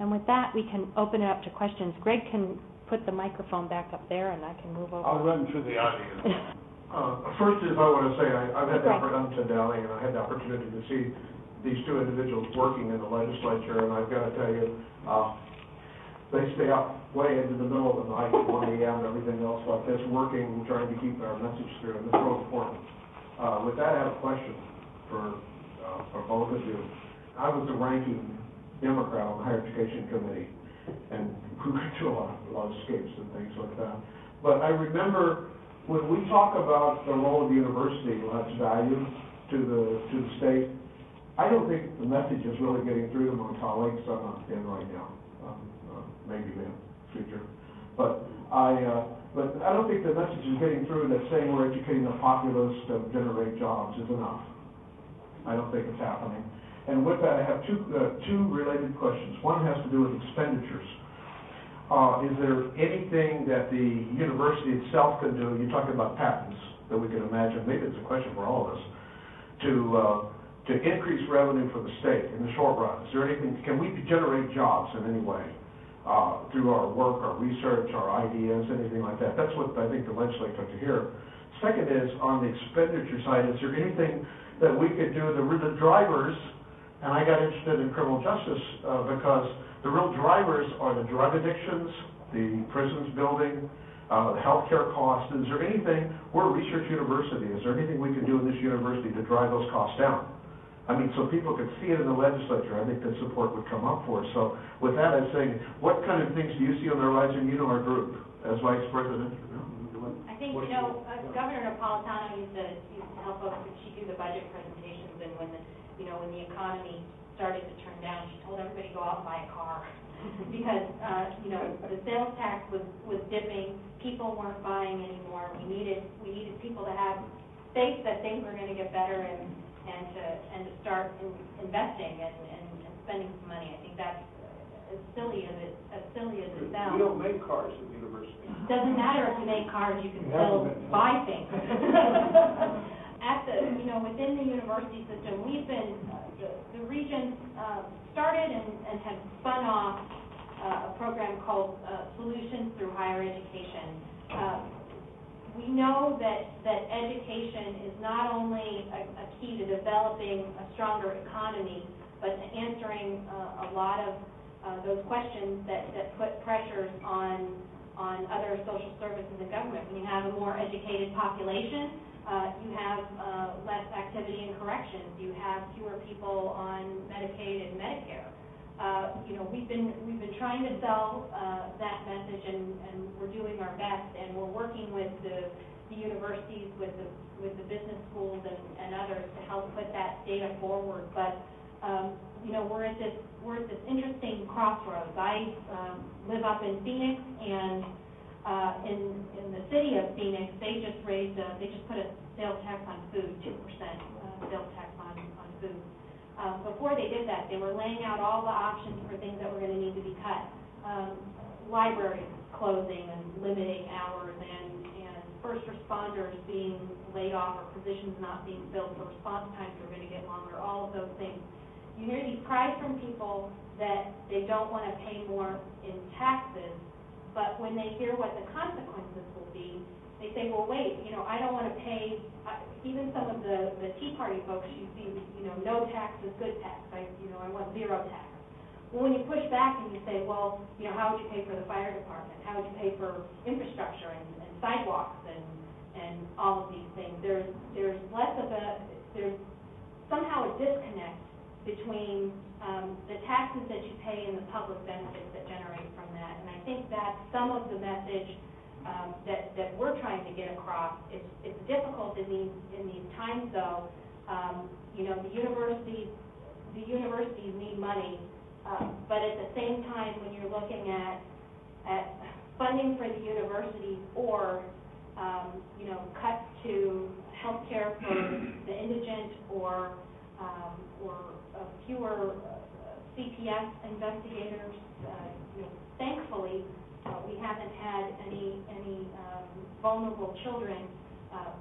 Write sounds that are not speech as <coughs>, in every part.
And with that, we can open it up to questions. Greg can put the microphone back up there, and I can move over. I'll run through the audience. Uh, First is, I want to say, I- I've had the, Right. oppor- I'm Ted Dowling, and I had the opportunity to see these two individuals working in the legislature, and I've got to tell you, uh, they stay up way into the middle of the night, one AM, and everything else like this, working, trying to keep our message through, and it's real important. Uh, With that, I have a question for, uh, for both of you. I was the ranking Democrat on the Higher Education Committee, and we went a lot, a lot of escapes and things like that. But I remember when we talk about the role of the university, and its value to the, to the state, I don't think the message is really getting through to my colleagues, I'm not in right now, um, uh, maybe in the future. But I, uh, but I don't think the message is getting through that saying we're educating the populace to generate jobs is enough. I don't think it's happening. And with that, I have two, uh, two related questions. One has to do with expenditures. Uh, is there anything that the university itself can do, you're talking about patents, that we can imagine, maybe it's a question for all of us, to, uh, to increase revenue for the state in the short run? Is there anything, can we generate jobs in any way, uh, through our work, our research, our ideas, anything like that? That's what I think the legislature to hear. Second is, on the expenditure side, is there anything that we could do, the, the drivers, and I got interested in criminal justice, uh, because the real drivers are the drug addictions, the prisons building, uh, the healthcare costs. Is there anything, we're a research university, is there anything we can do in this university to drive those costs down? I mean, so people could see it in the legislature, I think that support would come up for. So with that, I'm saying, what kind of things do you see on the horizon, you know our group, as vice president? I think, you know, uh, Governor Napolitano used to, used to help us, she do the budget presentations, and when the, you know, when the economy started to turn down, she told everybody to go out and buy a car. <laughs> Because, uh, you know, the sales tax was, was dipping, people weren't buying anymore, we needed, we needed people to have faith that things were gonna get better and, and to, and to start in- investing and, and and spending some money. I think that's as silly as it, as silly as it sounds. We don't make cars at the university. Doesn't matter if you make cars, you can still buy things. <laughs> <laughs> At the, you know, within the university system, we've been, uh, the, the regents, uh, started and, and have spun off, uh, a program called, uh, Solutions Through Higher Education. Uh, We know that, that education is not only a, a key to developing a stronger economy, but to answering, uh, a lot of, uh, those questions that, that put pressures on, on other social services and government. When you have a more educated population, uh, you have uh, less activity in corrections, you have fewer people on Medicaid and Medicare. Uh, You know, we've been, we've been trying to sell uh, that message, and, and we're doing our best, and we're working with the, the universities, with the, with the business schools and, and others to help put that data forward. But, um, you know, we're at this, we're at this interesting crossroads. I um, live up in Phoenix, and uh, in, in the city of Phoenix, they just raised, a- they just put a sales tax on food, two percent uh, sales tax on, on food. Uh, Before they did that, they were laying out all the options for things that were gonna need to be cut. Um, Libraries closing and limiting hours, and, and first responders being laid off, or positions not being filled, so response times are gonna get longer, all of those things. You hear these cries from people that they don't wanna pay more in taxes, but when they hear what the consequences will be, they say, well, wait, you know, I don't want to pay, I- even some of the, the Tea Party folks, you see, you know, no tax is good tax, I, you know, I want zero tax. Well, when you push back and you say, well, you know, how would you pay for the fire department? How would you pay for infrastructure and and sidewalks and, and all of these things? There's, there's less of a, there's somehow a disconnect between um, the taxes that you pay and the public benefits that generate from that. And I think that's some of the message um, that, that we're trying to get across. It's, it's difficult in these, in these times, though. Um, You know, the universities, the universities need money, uh, but at the same time, when you're looking at, at funding for the universities or, um, you know, cuts to healthcare for the indigent or, um, or fewer uh, CPS investigators, uh, you know, thankfully, uh, we haven't had any, any um, vulnerable children,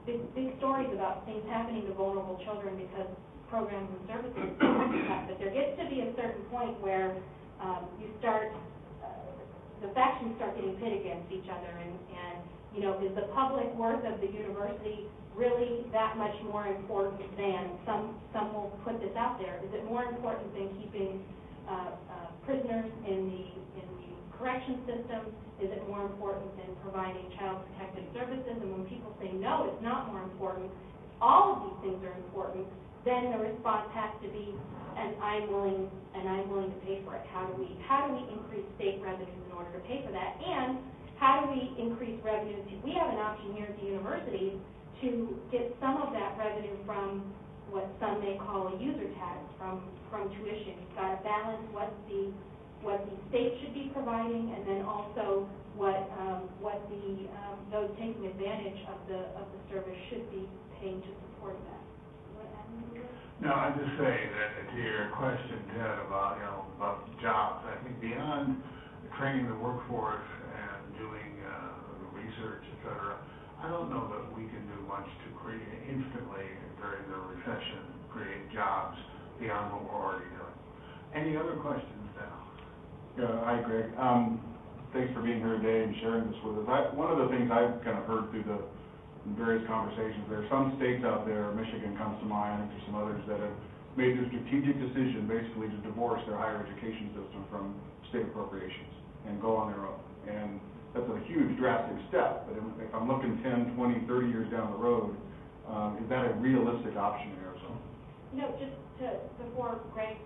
big, big stories about things happening to vulnerable children because programs and services. <coughs> But there gets to be a certain point where um, you start actions start getting pit against each other, and, and, you know, is the public worth of the university really that much more important than, some, some will put this out there, is it more important than keeping uh, uh, prisoners in the, in the correction system? Is it more important than providing child protective services? And when people say, no, it's not more important, all of these things are important, then the response has to be, and I'm willing, and I'm willing to pay for it. How do we, how do we increase state revenues in order to pay for that? And how do we increase revenues? We have an option here at the university to get some of that revenue from what some may call a user tax, from, from tuition. You've got to balance what the, what the state should be providing, and then also what, um, what the, um, those taking advantage of the, of the service should be paying to support that. No, I'd just say that to your question, Ted, about, you know, about jobs, I think beyond training the workforce doing, uh, research, et cetera, I don't know that we can do much to create instantly during the recession, create jobs beyond what we're already doing. Any other questions now? Yeah, hi Greg. Um, thanks for being here today and sharing this with us. I, one of the things I've kind of heard through the various conversations, there are some states out there, Michigan comes to mind, think there's some others that have made the strategic decision basically to divorce their higher education system from state appropriations and go on their own. And that's a huge drastic step, but if I'm looking 10, 20, 30 years down the road, um, is that a realistic option in Arizona? Know, just to, before Greg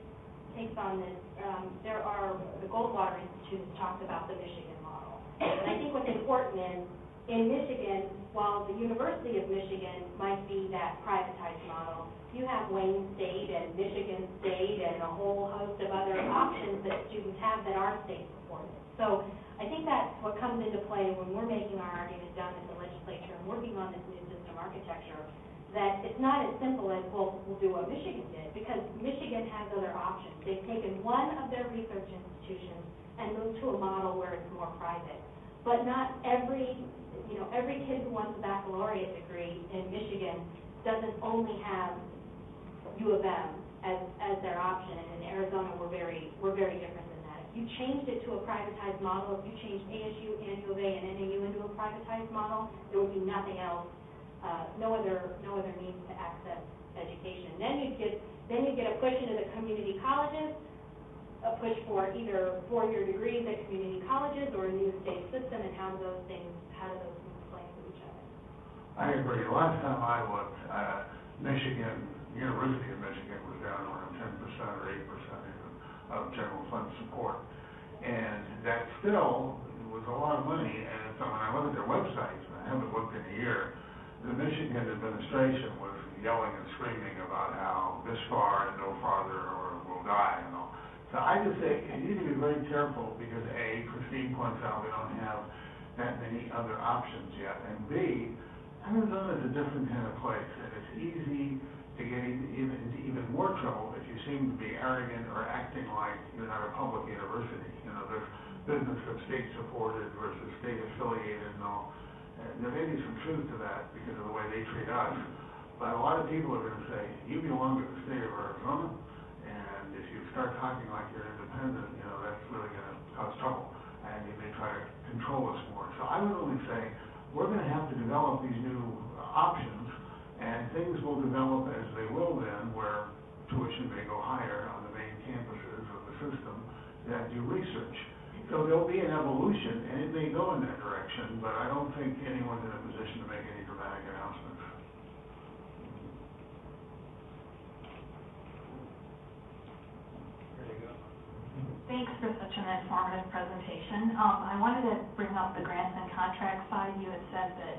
takes on this, um, there are, the Goldwater Institute has talked about the Michigan model. And I think what's important is, in Michigan, while the University of Michigan might be that privatized model, you have Wayne State and Michigan State and a whole host of other options that students have that are state supported. So I think that's what comes into play when we're making our argument down at the legislature and working on this new system architecture, that it's not as simple as, well, we'll do what Michigan did, because Michigan has other options. They've taken one of their research institutions and moved to a model where it's more private. But not every, you know, every kid who wants a baccalaureate degree in Michigan doesn't only have U of M as, as their option, and in Arizona, we're very, we're very different you changed it to a privatized model, if you changed ASU and U of A and NAU into a privatized model, there would be nothing else, uh, no other, no other means to access education. Then you'd get, then you'd get a push into the community colleges, a push for either four-year degrees at community colleges or a new state system, and how do those things, how do those things play into each other? I agree. Last time I looked, uh, Michigan, University of Michigan was down around ten percent or eight percent even of general fund support. And that still was a lot of money, and so when I look at their websites, and I haven't looked in a year, the Michigan administration was yelling and screaming about how this far and no farther or we'll die and all. So I just say, you need to be very careful, because A, Christine points out we don't have that many other options yet, and B, Arizona is a different kind of place, and it's easy to get even, into even more trouble if you seem to be arrogant or acting like you're not a public university. You know, there's business that's state supported versus state affiliated and all. And there may be some truth to that because of the way they treat us. But a lot of people are gonna say, you belong to the state of Arizona, and if you start talking like you're independent, you know, that's really gonna cause trouble. And you may try to control us more. So I would only say, we're gonna have to develop these new options, and things will develop as they will then, where tuition may go higher on the main campuses of the system that do research. So there'll be an evolution, and it may go in that direction, but I don't think anyone's in a position to make any dramatic announcements. Thanks for such an informative presentation. Um, I wanted to bring up the grants and contract side. You had said that,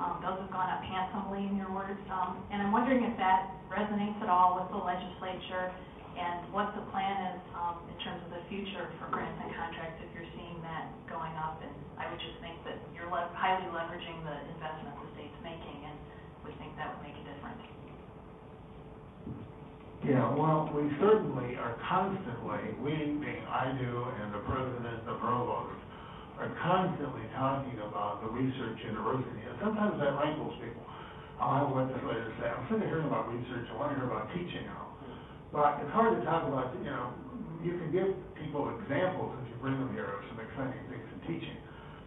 um, those have gone up handsomely in your words. Um, and I'm wondering if that resonates at all with the legislature and what the plan is, um, in terms of the future for grants and contracts, if you're seeing that going up. And I would just think that you're le- highly leveraging the investment the state's making, and we think that would make a difference. Yeah, well, we certainly are constantly, we being I do and the president, the provost, are constantly talking about the research university. And sometimes that rankles people. I'll have legislators say, I'm sick of hearing about research, I want to hear about teaching all. But it's hard to talk about, you know, you can give people examples if you bring them here of some exciting things in teaching.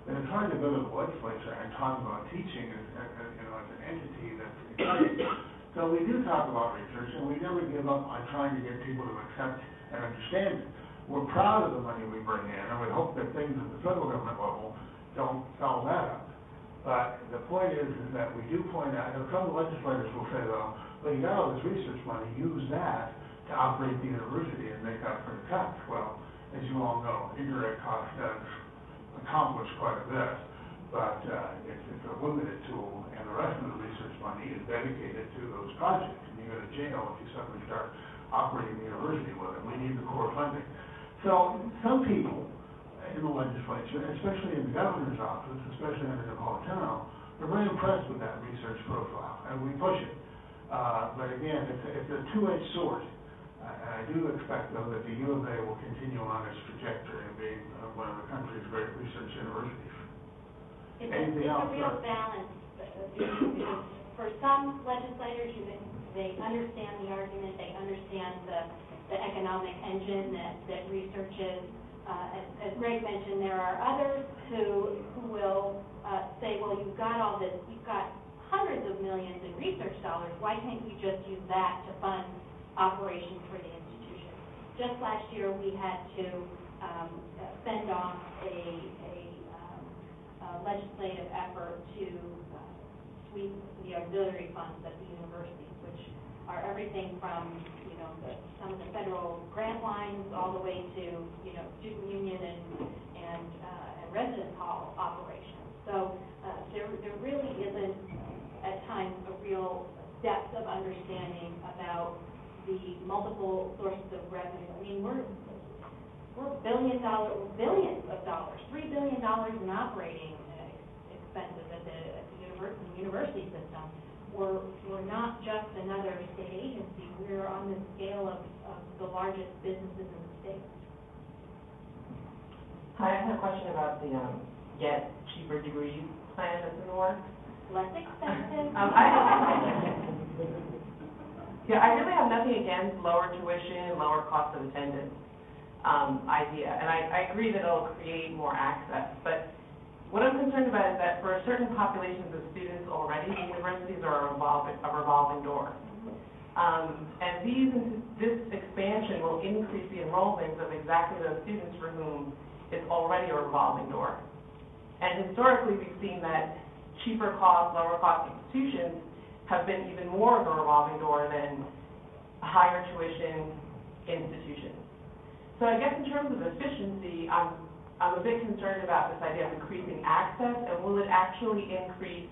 And it's hard to go to the legislature and talk about teaching as, as, as, you know, as an entity that's exists. So we do talk about research, and we never give up on trying to get people to accept and understand it. We're proud of the money we bring in, and we hope that things at the federal government level don't foul that up. But the point is, is that we do point out, and some legislators will say, well, well, you got all this research money, use that to operate the university and make up for the cuts. Well, as you all know, indirect cost does accomplish quite a bit, but, uh, it's, it's a limited tool, and the rest of the research money is dedicated to those projects. And you go to jail if you suddenly start operating the university with it. We need the core funding. So some people in the legislature, especially in the governor's office, especially under Napolitano, are very impressed with that research profile, and we push it. Uh, but again, it's, a- it's a two-edged sword. Uh, And I do expect, though, that the U of A will continue on its trajectory of being uh, one of the country's great research universities. It's a, Anything it's a real balance, for some legislators, you, they understand the argument, they understand the, the economic engine that, that research is. Uh, as, as Greg mentioned, there are others who, who will, uh, say, well, you've got all this, you've got hundreds of millions in research dollars, why can't you just use that to fund operations for the institution? Just last year, we had to, um, fend off a, a, um, uh, legislative effort to uh, sweep the auxiliary funds at the universities, which are everything from, know, the, some of the federal grant lines all the way to, you know, student union and, and, uh, and residence hall operations. So, uh, there, there really isn't at times a real depth of understanding about the multiple sources of revenue. I mean, we're, we're billion dollar, billions of dollars, three billion dollars in operating uh, expenses at the, at the university, university system. We're, we're not just another state agency, we're on the scale of, of the largest businesses in the state. Hi, I have a question about the, um, Get Cheaper Degrees plan that's in the works. Less expensive. Um, I, yeah, I really have nothing against lower tuition, and lower cost of attendance, um, idea, and I, I agree that it'll create more access, but what I'm concerned about is that for certain populations of students already, universities are a revolving, a revolving door. Um, and these, this expansion will increase the enrollments of exactly those students for whom it's already a revolving door. And historically, we've seen that cheaper cost, lower cost institutions have been even more of a revolving door than higher tuition institutions. So I guess in terms of efficiency, I'm, I'm a bit concerned about this idea of increasing access, and will it actually increase,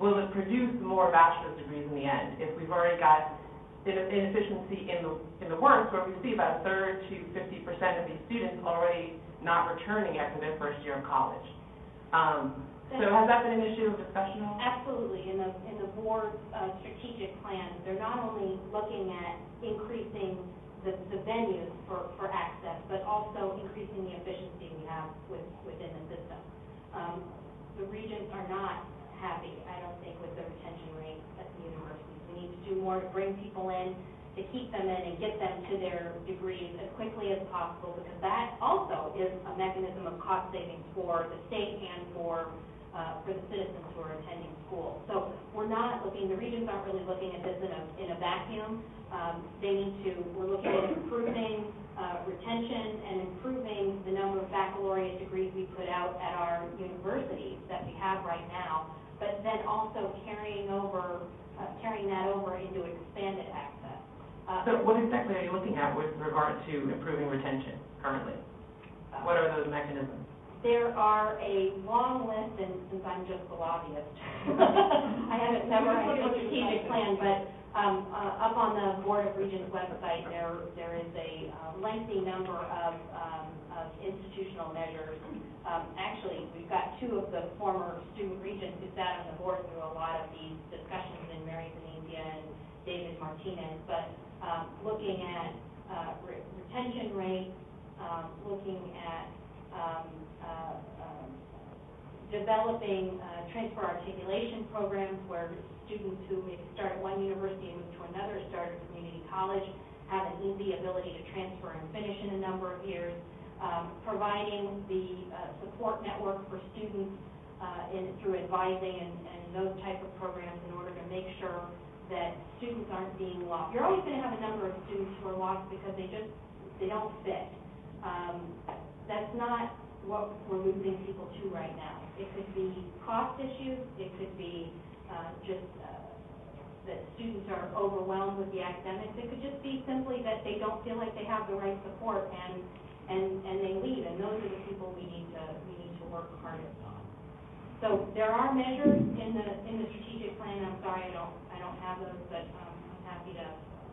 will it produce more bachelor's degrees in the end? If we've already got inefficiency in the, in the works, where we see about a third to fifty percent of these students already not returning after their first year of college. Um, so has that been an issue of discussion? Absolutely, in the, in the board's uh, strategic plan, they're not only looking at increasing the, the venues for, for access, but also increasing the efficiency we have with, within the system. Um, The regents are not happy, I don't think, with the retention rate at the universities. We need to do more to bring people in, to keep them in and get them to their degrees as quickly as possible, because that also is a mechanism of cost savings for the state and for uh, for the citizens who are attending school. So we're not looking, the regents aren't really looking at this in a, in a vacuum. Um, They need to, we're looking at improving uh, retention and improving the number of baccalaureate degrees we put out at our universities that we have right now, but then also carrying over, uh, carrying that over into expanded access. Uh, So what exactly are you looking at with regard to improving retention currently? What are those mechanisms? There are a long list, and since I'm just the lobbyist, <laughs> I haven't memorized the strategic plan, but um, uh, up on the Board of Regents website, there, there is a uh, lengthy number of, um, of institutional measures. Um, Actually, we've got two of the former student regents who sat on the board through a lot of these discussions, in Mary Benizia and David Martinez, but um, looking at uh, re- retention rates, um, looking at um, uh, um, developing uh, transfer articulation programs where students who maybe start at one university and move to another, start at community college, have an easy ability to transfer and finish in a number of years. um, providing the uh, support network for students uh, in, through advising and, and those type of programs in order to make sure that students aren't being lost. You're always going to have a number of students who are lost because they just, they don't fit. Um, That's not what we're losing people to right now. It could be cost issues, it could be uh, just uh, that students are overwhelmed with the academics. It could just be simply that they don't feel like they have the right support and, and, and they leave. And those are the people we need to, we need to work hardest on. So there are measures in the, in the strategic plan. I'm sorry, I don't, I don't have those, but um, I'm happy to,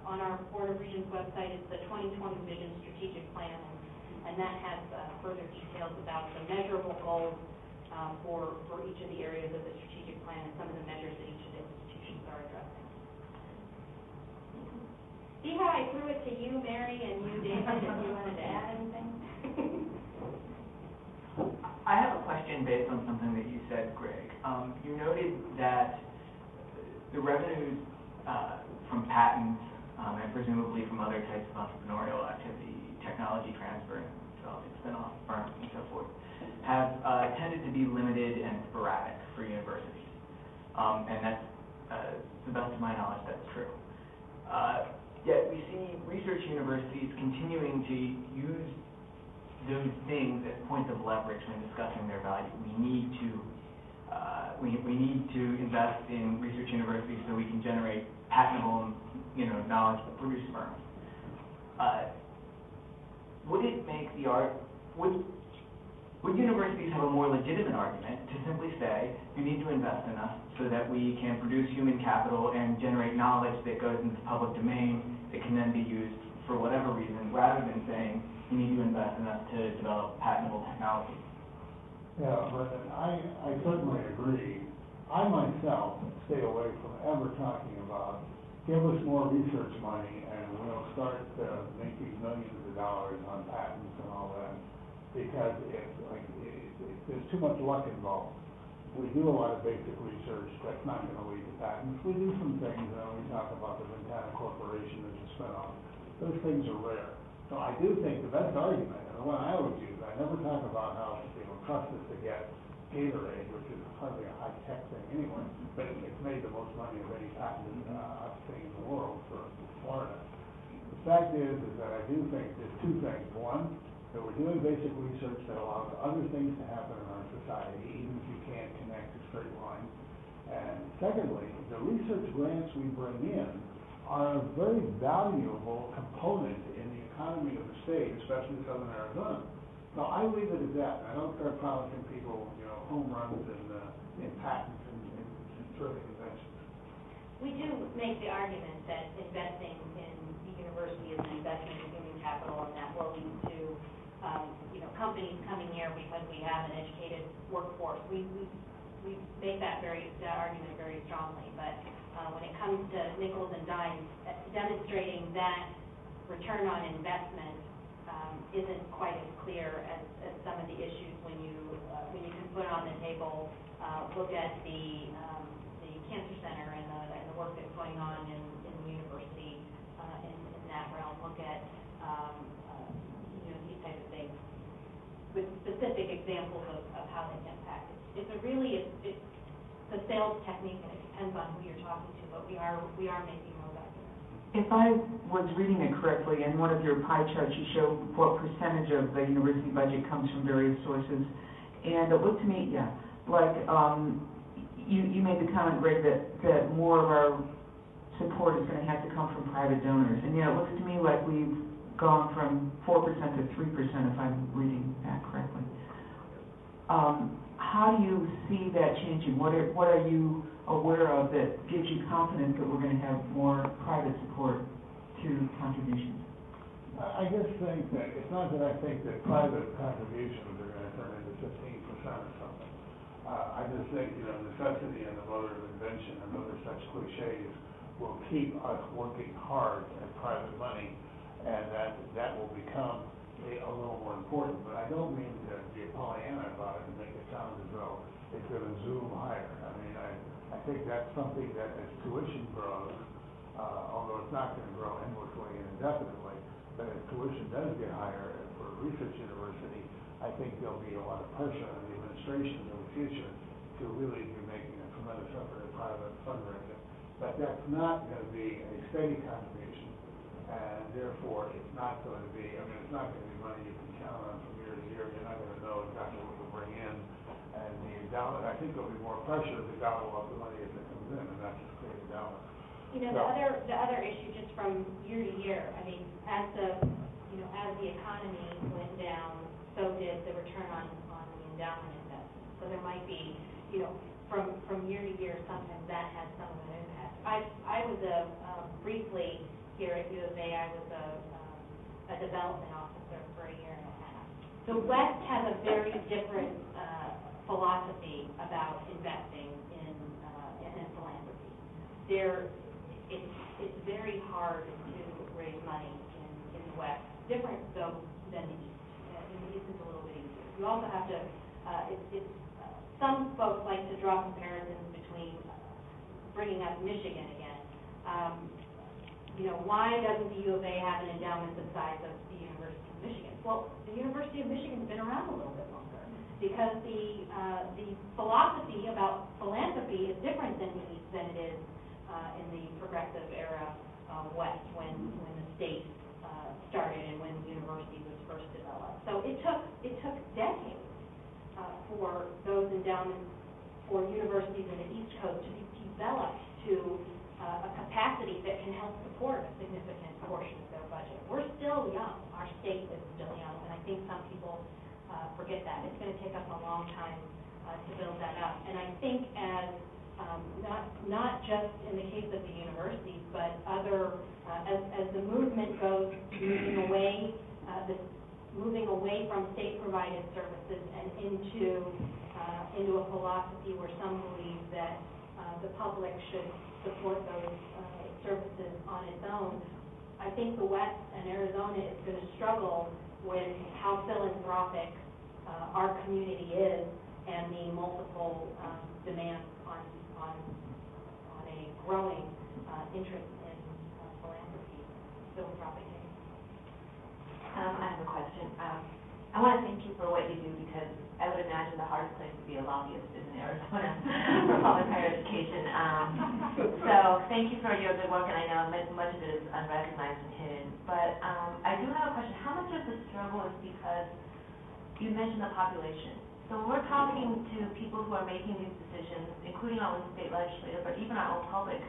on our Board of Regents website, it's the 2020 Vision Strategic Plan. And And that has uh, further details about the measurable goals um, for, for each of the areas of the strategic plan and some of the measures that each of the institutions are addressing. See how I threw it to you, Mary, and you, David, if you wanted to add anything? I have a question based on something that you said, Greg. Um, You noted that the revenues uh, from patents um, and presumably from other types of entrepreneurial activity, technology transfer, and developing spin-off firms and so forth, have uh, tended to be limited and sporadic for universities. Um, And that's, uh, to the best of my knowledge, that's true. Uh, Yet we see research universities continuing to use those things as points of leverage when discussing their value. We need to, uh, we, we need to invest in research universities so we can generate patentable, you know, knowledge that produce firms. Uh, would it make the art, would, would universities have a more legitimate argument to simply say, you need to invest in us so that we can produce human capital and generate knowledge that goes into the public domain that can then be used for whatever reason, rather than saying, you need to invest in us to develop patentable technology? Yeah, but I, I certainly agree. I myself stay away from ever talking about, give us more research money and we'll start uh, making millions of dollars on patents and all that. Because it's like, it, it, there's too much luck involved. We do a lot of basic research, that's not gonna lead to patents. We do some things, know, we talk about the Ventana Corporation as a spin-off. Those things are rare. So I do think the best argument, and the one I always use, I never talk about how, you know, trust us to get Gatorade, which is hardly a high-tech thing anyway, but it's made the most money of any patent, uh, thing in the world for Florida. The fact is, is that I do think there's two things. One, we're doing basic research that allows other things to happen in our society, even if you can't connect a straight line. And secondly, the research grants we bring in are a very valuable component in the economy of the state, especially southern Arizona. So I leave it at that, I don't start promising people, you know, home runs and, uh, and patents and, and and terrific inventions. We do make the argument that investing in the university is an investment in human capital, and that will lead to, um, you know, companies coming here because we have an educated workforce. We, we, we make that very, that argument very strongly, but, uh, when it comes to nickels and dimes, uh, demonstrating that return on investment, um, isn't quite as clear as, as some of the issues when you, uh, when you can put on the table, uh, look at the, um, the cancer center and the, and the work that's going on in, in the university, uh, in, in that realm, look at, um, uh, you know, these types of things with specific examples of, of how they impact. It's, a really, it's, it's the sales technique and it depends on who you're talking to, but we are, we are making those arguments. If I was reading it correctly, in one of your pie charts, you show what percentage of the university budget comes from various sources. And it looked to me, yeah, like, um, you, you made the comment, Greg, that, that more of our support is gonna have to come from private donors. And yet it looks to me like we've gone from four percent to three percent, if I'm reading that correctly. Um, how do you see that changing? What are, what are you aware of that gives you confidence that we're gonna have more private support to contributions? I just think that, it's not that I think that private contributions are gonna turn into fifteen percent or something. Uh, I just think, you know, necessity and the mother of invention and other such cliches will keep us working hard at private money, and that, that will become a, a little more important. But I don't mean to be Pollyanna about it and make it sound as though it's gonna zoom higher. I mean, I, I think that's something that as tuition grows, uh, although it's not gonna grow endlessly and indefinitely, but as tuition does get higher for a research university, I think there'll be a lot of pressure on the administration in the future to really be making a tremendous effort at private fundraising. But that's not gonna be a steady contribution, and therefore, it's not going to be, I mean, it's not gonna be money you can count on from year to year, you're not gonna know exactly what you'll bring in. And the endowment, I think there'll be more pressure to gobble up the money as it comes in, and not just create endowments. You know, the other, the other issue, just from year to year, I mean, as the, you know, as the economy went down, so did the return on, on the endowment investment. So there might be, you know, from, from year to year, sometimes that has some of an impact. I, I was a, um, briefly here at U of A, I was a, um, a development officer for a year and a half. The West has a very different, uh, philosophy about investing in, uh, in philanthropy. There, it's, it's very hard to raise money in, in the West, different though than the East. Uh, In the East it's a little bit easier. You also have to, uh, it's, it's, uh, some folks like to draw comparisons between bringing up Michigan again. Um, you know, why doesn't the U of A have an endowment the size of the University of Michigan? Well, the University of Michigan's been around a little bit longer, because the, uh, the philosophy about philanthropy is different than the than it is, uh, in the progressive era, uh, West, when, when the state, uh, started and when the university was first developed. So it took, it took decades, uh, for those endowments for universities in the East Coast to be developed to uh, a capacity that can help support a significant portion of their budget. We're still young, our state is still young, and I think some people uh, forget that. It's going to take us a long time uh, to build that up. And I think as, um, not, not just in the case of the universities, but other, uh, as, as the movement goes moving away, uh, the moving away from state-provided services and into, uh, into a philosophy where some believe that the public should support those uh, services on its own. I think the West and Arizona is going to struggle with how philanthropic uh, our community is and the multiple um, demands on, on, on a growing uh, interest in uh, philanthropy, philanthropic. Um, I have a question. Um, I want to thank you for what you do because I would imagine the hardest place to be a lobbyist is in Arizona <laughs> for public higher education. Um, so thank you for your good work, and I know much, of it is unrecognized and hidden. But um, I do have a question. How much of the struggle is because you mentioned the population? So when we're talking to people who are making these decisions, including our own state legislator, but even our own public,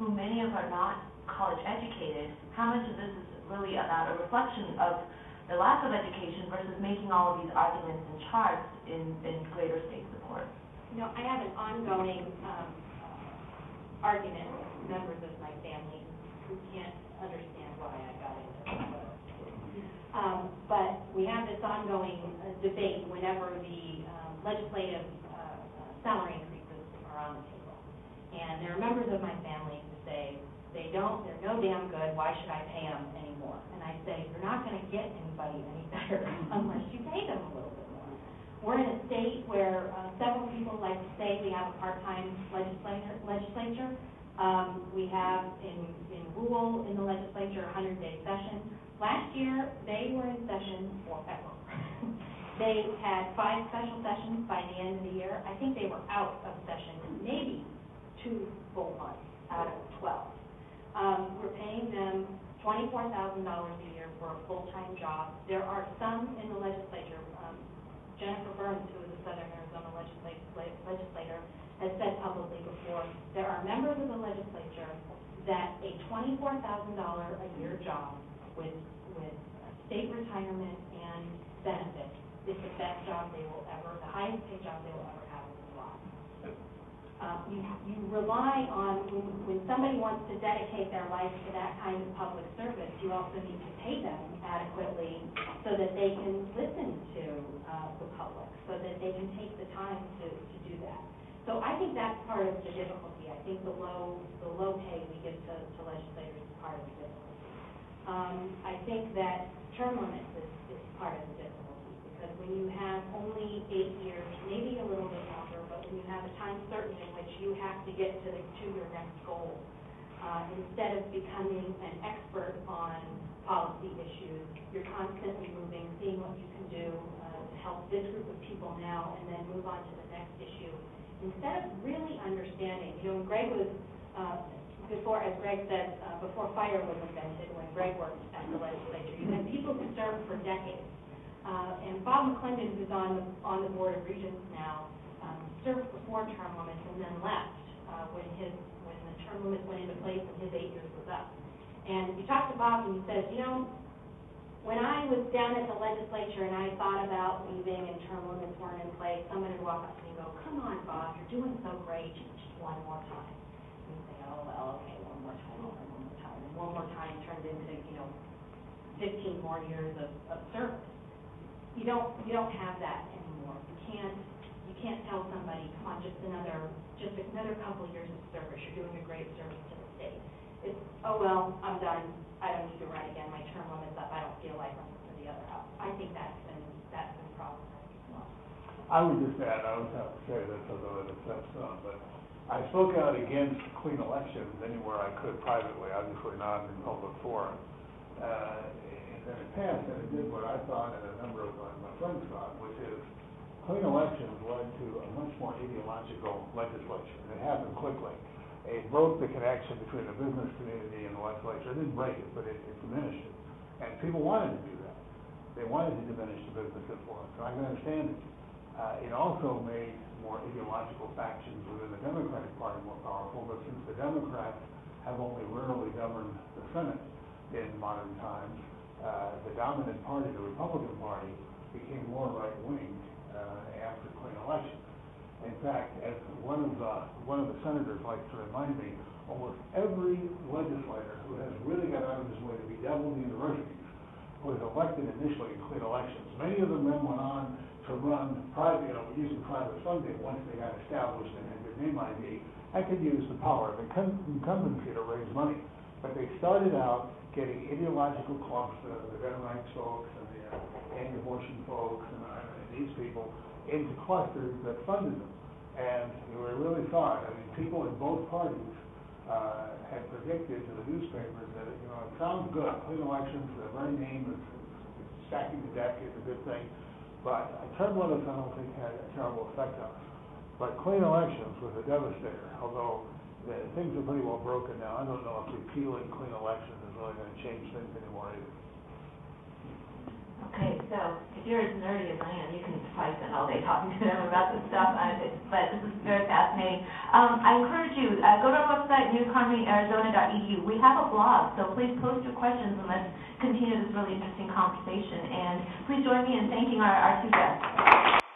who many of are not college educated, how much of this is really about a reflection of the lack of education versus making all of these arguments and charts in, in greater state support. You know, I have an ongoing um, argument with members of my family who can't understand why I got into. Um, But we have this ongoing uh, debate whenever the um, legislative uh, salary increases are on the table. And there are members of my family who say, they don't, they're no damn good, why should I pay them anymore? And I say, you're not gonna get anybody any <laughs> better unless you pay them a little bit more. We're in a state where uh, several people like to say we have a part-time legislator, legislature. Um, we have in, in rule in the legislature, a hundred-day session. Last year, they were in session forever. <laughs> They had five special sessions by the end of the year. I think they were out of session maybe two full months out of twelve. Um, we're paying them twenty-four thousand dollars a year for a full-time job. There are some in the legislature, um, Jennifer Burns, who is a Southern Arizona legislator, legislator, has said publicly before, there are members of the legislature that a twenty-four thousand dollar a year job with, with state retirement and benefits is the best job they will ever, the highest paid job they will ever have in their life. Uh, you, you rely on, when, when somebody wants to dedicate their life to that kind of public service, you also need to pay them adequately so that they can listen to, uh, the public, so that they can take the time to, to do that. So I think that's part of the difficulty. I think the low, the low pay we give to, to legislators is part of the difficulty. Um, I think that term limits is, is part of the difficulty, because when you have only eight years, maybe a little bit longer, when you have a time certain in which you have to get to the, to your next goal, uh, instead of becoming an expert on policy issues, you're constantly moving, seeing what you can do uh, to help this group of people now, and then move on to the next issue. Instead of really understanding, you know, when Greg was, uh, before, as Greg said, uh, before fire was invented, when Greg worked at the legislature, you had people who served for decades. Uh, And Bob McLendon, who's on, on the Board of Regents now, um, served for four term limits and then left uh, when his, when the term limits went into place and his eight years was up. And you talk to Bob and he says, you know, when I was down at the legislature and I thought about leaving and term limits weren't in place, someone would walk up to me and go, come on, Bob, you're doing so great, just one more time. And you say, oh, well, okay, one more time, one more time. And one more time turned into, you know, fifteen more years of, of service. You don't, you don't have that anymore. You can't, can't tell somebody, come on, just another, just another couple of years of service, you're doing a great service to the state. It's, oh, well, I'm done, I don't need to run again, my term limit's up, I don't feel like running for the other house. I think that's been, that's been problematic as well. I would just add, I always have to say this, although it upsets some, but I spoke out against clean elections anywhere I could privately, obviously not in public forum. Uh, and it passed, and it did what I thought and a number of my friends thought, which is clean elections led to a much more ideological legislature. And it happened quickly. It broke the connection between the business community and the legislature. It didn't break it, but it it diminished it. And people wanted to do that. They wanted to diminish the business influence, and I can understand it. Uh, it also made more ideological factions within the Democratic Party more powerful, but since the Democrats have only rarely governed the Senate in modern times, uh, the dominant party, the Republican Party, became more right-wing uh, after clean elections. In fact, as one of the, one of the senators likes to remind me, almost every legislator who has really got out of his way to bedevil the universities was elected initially in clean elections. Many of them then went on to run private, you know, using private funding once they got established and had their name ID, and could use the power of incum- incumbency to raise money. But they started out getting ideological clumps, the, the gun rights folks and the uh, anti-abortion folks uh, and these people into clusters that funded them. And we really thought, I mean, people in both parties uh, had predicted to the newspapers that, you know, it sounds good, clean elections, the very name is stacking the deck is a good thing, but term limits I don't think had a terrible effect on us. But clean elections was a devastator, although the, things are pretty well broken now. I don't know if repealing clean elections is really gonna change things anymore either. Okay, so if you're as nerdy as I am, you can probably spend all day talking to them about this stuff, but this is very fascinating. Um, I encourage you, uh, go to our website, neweconomyarizona.edu. We have a blog, so please post your questions and let's continue this really interesting conversation. And please join me in thanking our, our two guests.